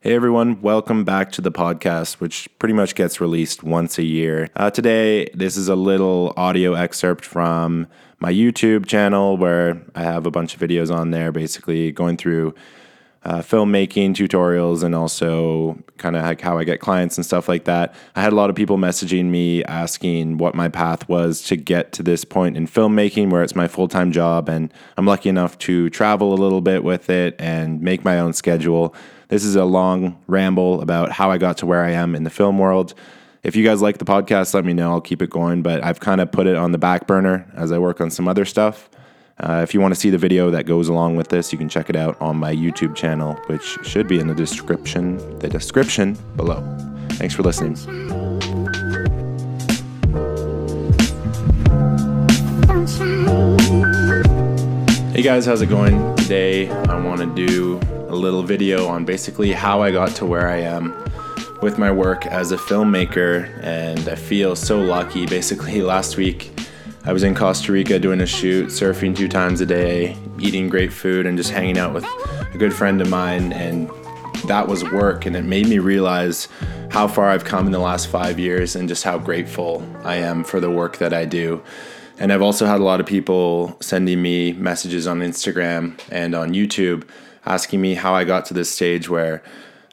Hey everyone, welcome back to the podcast, which pretty much gets released once a year. Uh, today, this is a little audio excerpt from my YouTube channel where I have a bunch of videos on there, basically going through uh, filmmaking tutorials and also kind of like how I get clients and stuff like that. I had a lot of people messaging me asking what my path was to get to this point in filmmaking where it's my full time job, and I'm lucky enough to travel a little bit with it and make my own schedule. This is a long ramble about how I got to where I am in the film world. If you guys like the podcast, let me know. I'll keep it going, but I've kind of put it on the back burner as I work on some other stuff. Uh, if you want to see the video that goes along with this, you can check it out on my YouTube channel, which should be in the description, the description below. Thanks for listening. Hey guys, how's it going? Today I want to do a little video on basically how I got to where I am with my work as a filmmaker, and I feel so lucky. Basically, last week I was in Costa Rica doing a shoot, surfing two times a day, eating great food, and just hanging out with a good friend of mine. And that was work, and it made me realize how far I've come in the last five years and just how grateful I am for the work that I do. And I've also had a lot of people sending me messages on Instagram and on YouTube asking me how I got to this stage where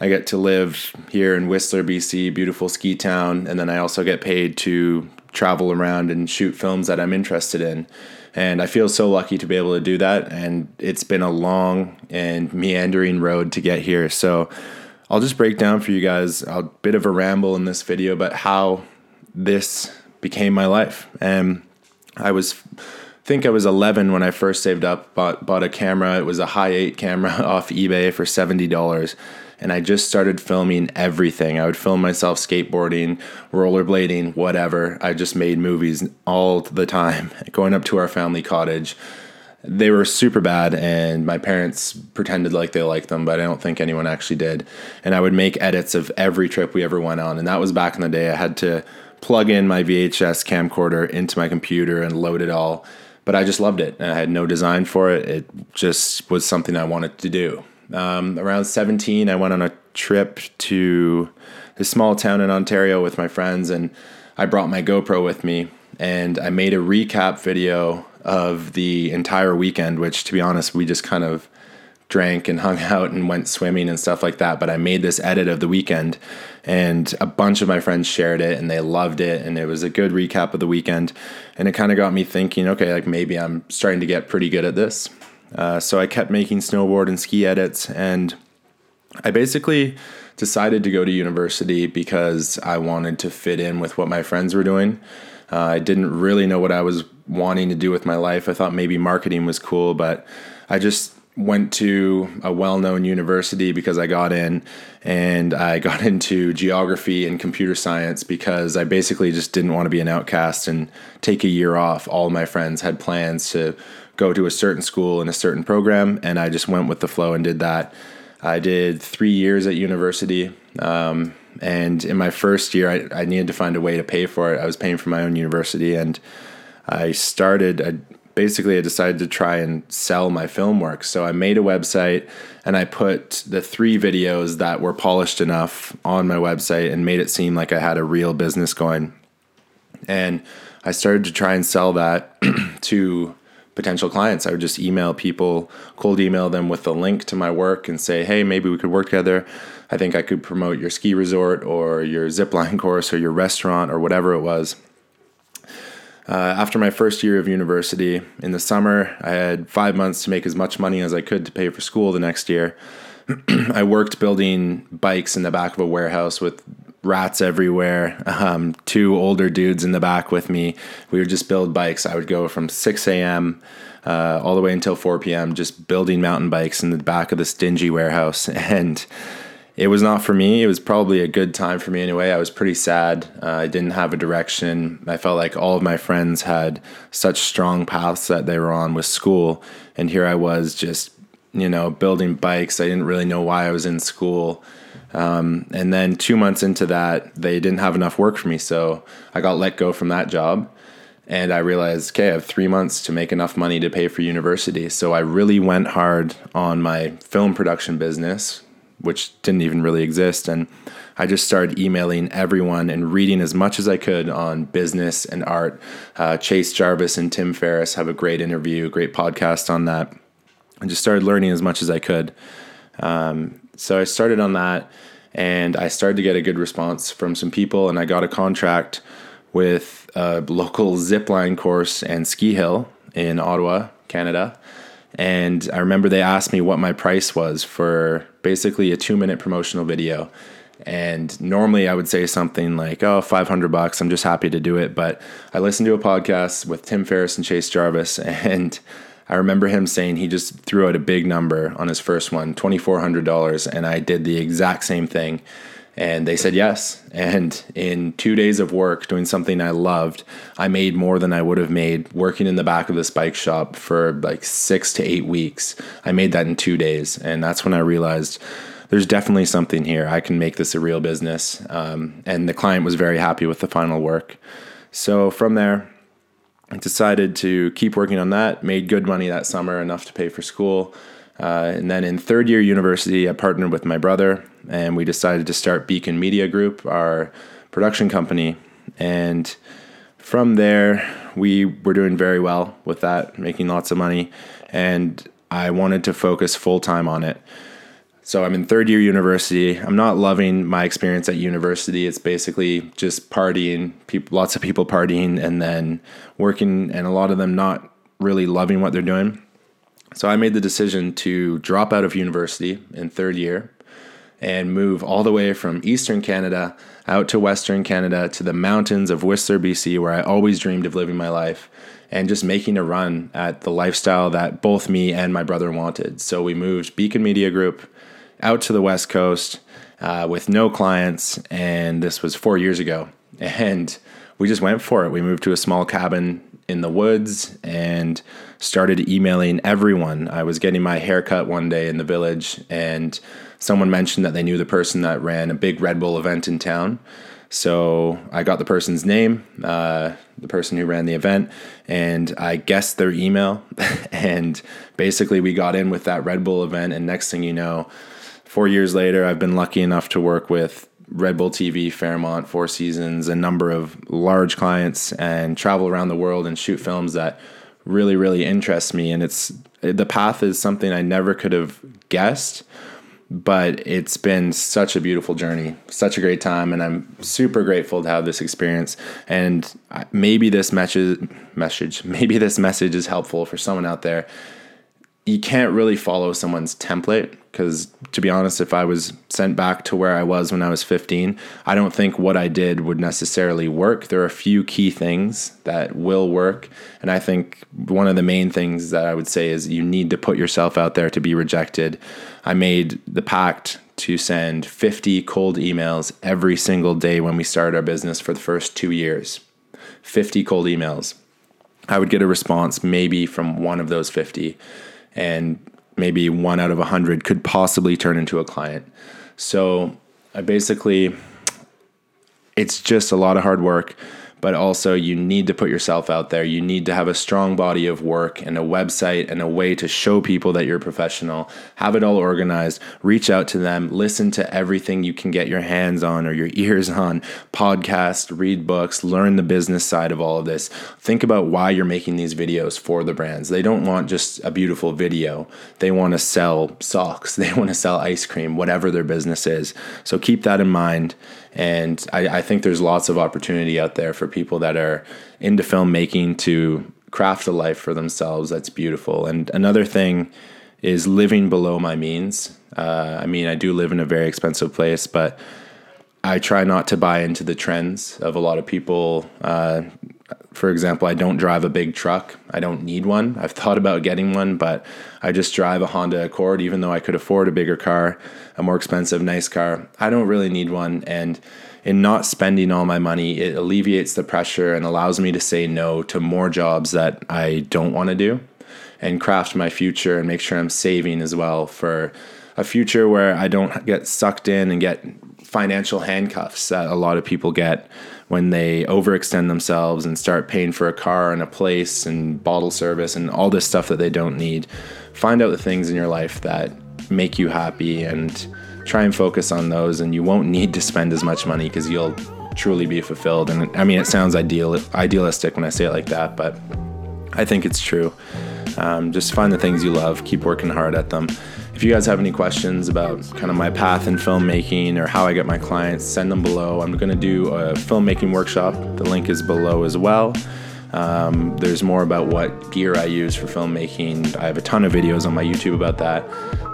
I get to live here in Whistler, BC, beautiful ski town, and then I also get paid to travel around and shoot films that I'm interested in. And I feel so lucky to be able to do that. And it's been a long and meandering road to get here. So I'll just break down for you guys a bit of a ramble in this video about how this became my life. And I was think I was 11 when I first saved up, bought bought a camera. It was a Hi8 camera off eBay for $70 and I just started filming everything. I would film myself skateboarding, rollerblading, whatever. I just made movies all the time, going up to our family cottage. They were super bad, and my parents pretended like they liked them, but I don't think anyone actually did. And I would make edits of every trip we ever went on, and that was back in the day. I had to plug in my VHS camcorder into my computer and load it all. But I just loved it. And I had no design for it. It just was something I wanted to do. Um, around 17, I went on a trip to a small town in Ontario with my friends, and I brought my GoPro with me, and I made a recap video of the entire weekend. Which, to be honest, we just kind of drank and hung out and went swimming and stuff like that. But I made this edit of the weekend, and a bunch of my friends shared it, and they loved it, and it was a good recap of the weekend. And it kind of got me thinking, okay, like maybe I'm starting to get pretty good at this. Uh, so I kept making snowboard and ski edits, and I basically decided to go to university because I wanted to fit in with what my friends were doing. Uh, I didn't really know what I was wanting to do with my life. I thought maybe marketing was cool, but I just went to a well-known university because I got in and I got into geography and computer science because I basically just didn't want to be an outcast and take a year off. All my friends had plans to go to a certain school in a certain program, and I just went with the flow and did that. I did three years at university, um, and in my first year, I, I, needed to find a way to pay for it. I was paying for my own university, and I started. I, basically, I decided to try and sell my film work. So I made a website, and I put the three videos that were polished enough on my website, and made it seem like I had a real business going. And I started to try and sell that to potential clients. I would just email people, cold email them with the link to my work and say, hey, maybe we could work together. I think I could promote your ski resort or your zipline course or your restaurant or whatever it was. Uh, after my first year of university in the summer, I had five months to make as much money as I could to pay for school the next year. I worked building bikes in the back of a warehouse with rats everywhere. Um, two older dudes in the back with me. We would just build bikes. I would go from 6 a.m. Uh, all the way until 4 p.m. just building mountain bikes in the back of this dingy warehouse. And it was not for me. It was probably a good time for me anyway. I was pretty sad. Uh, I didn't have a direction. I felt like all of my friends had such strong paths that they were on with school. And here I was just, you know, building bikes. I didn't really know why I was in school. Um, and then two months into that, they didn't have enough work for me. So I got let go from that job. And I realized, okay, I have three months to make enough money to pay for university. So I really went hard on my film production business, which didn't even really exist. And I just started emailing everyone and reading as much as I could on business and art. Uh, Chase Jarvis and Tim Ferriss have a great interview, great podcast on that. I just started learning as much as I could. Um, so I started on that and I started to get a good response from some people, and I got a contract with a local zipline course and ski hill in Ottawa, Canada. And I remember they asked me what my price was for basically a two minute promotional video. And normally I would say something like, oh, 500 bucks. I'm just happy to do it. But I listened to a podcast with Tim Ferriss and Chase Jarvis, and I remember him saying he just threw out a big number on his first one, $2,400. And I did the exact same thing. And they said yes. And in two days of work doing something I loved, I made more than I would have made working in the back of this bike shop for like six to eight weeks. I made that in two days. And that's when I realized there's definitely something here. I can make this a real business. Um, and the client was very happy with the final work. So from there, I decided to keep working on that, made good money that summer, enough to pay for school. Uh, and then in third year university, I partnered with my brother and we decided to start Beacon Media Group, our production company. And from there, we were doing very well with that, making lots of money. And I wanted to focus full time on it. So I'm in third year university. I'm not loving my experience at university. It's basically just partying, lots of people partying, and then working, and a lot of them not really loving what they're doing. So I made the decision to drop out of university in third year and move all the way from Eastern Canada out to Western Canada to the mountains of Whistler, BC, where I always dreamed of living my life and just making a run at the lifestyle that both me and my brother wanted. So we moved Beacon Media Group out to the West Coast uh, with no clients, and this was four years ago. And we just went for it. We moved to a small cabin in the woods and started emailing everyone. I was getting my haircut one day in the village, and someone mentioned that they knew the person that ran a big Red Bull event in town. So I got the person's name, uh, the person who ran the event, and I guessed their email. and basically, we got in with that Red Bull event. And next thing you know, four years later, I've been lucky enough to work with Red Bull TV, Fairmont, Four Seasons, a number of large clients, and travel around the world and shoot films that really, really interest me. And it's the path is something I never could have guessed but it's been such a beautiful journey, such a great time, and I'm super grateful to have this experience. And uh, maybe this message, message, maybe this message is helpful for someone out there you can't really follow someone's template because to be honest if i was sent back to where i was when i was 15 i don't think what i did would necessarily work. There are a few key things that will work and i think one of the main things that i would say is you need to put yourself out there to be rejected. I made the pact to send 50 cold emails every single day when we started our business for the first two years. 50 cold emails. I would get a response maybe from one of those 50 and maybe one out of a hundred could possibly turn into a client. So I basically, it's just a lot of hard work but also you need to put yourself out there. You need to have a strong body of work and a website and a way to show people that you're professional. Have it all organized. Reach out to them. Listen to everything you can get your hands on or your ears on. Podcast, read books, learn the business side of all of this. Think about why you're making these videos for the brands. They don't want just a beautiful video. They want to sell socks. They want to sell ice cream, whatever their business is. So keep that in mind and I, I think there's lots of opportunity out there for people that are into filmmaking to craft a life for themselves that's beautiful. And another thing is living below my means. Uh, I mean, I do live in a very expensive place, but I try not to buy into the trends of a lot of people. Uh, for example, I don't drive a big truck. I don't need one. I've thought about getting one, but I just drive a Honda Accord, even though I could afford a bigger car, a more expensive, nice car. I don't really need one. And in not spending all my money, it alleviates the pressure and allows me to say no to more jobs that I don't want to do and craft my future and make sure I'm saving as well for a future where I don't get sucked in and get financial handcuffs that a lot of people get when they overextend themselves and start paying for a car and a place and bottle service and all this stuff that they don't need. Find out the things in your life that make you happy and try and focus on those, and you won't need to spend as much money because you'll truly be fulfilled. And I mean, it sounds ideal idealistic when I say it like that, but I think it's true. Um, just find the things you love, keep working hard at them. If you guys have any questions about kind of my path in filmmaking or how I get my clients, send them below. I'm going to do a filmmaking workshop. The link is below as well. Um, there's more about what gear I use for filmmaking. I have a ton of videos on my YouTube about that.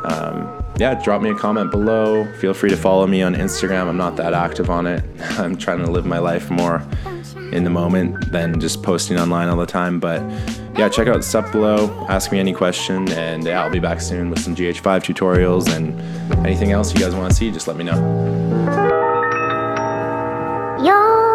Um, yeah, drop me a comment below. Feel free to follow me on Instagram. I'm not that active on it. I'm trying to live my life more in the moment than just posting online all the time. But yeah, check out the stuff below. Ask me any question, and yeah, I'll be back soon with some GH5 tutorials and anything else you guys want to see. Just let me know. Yo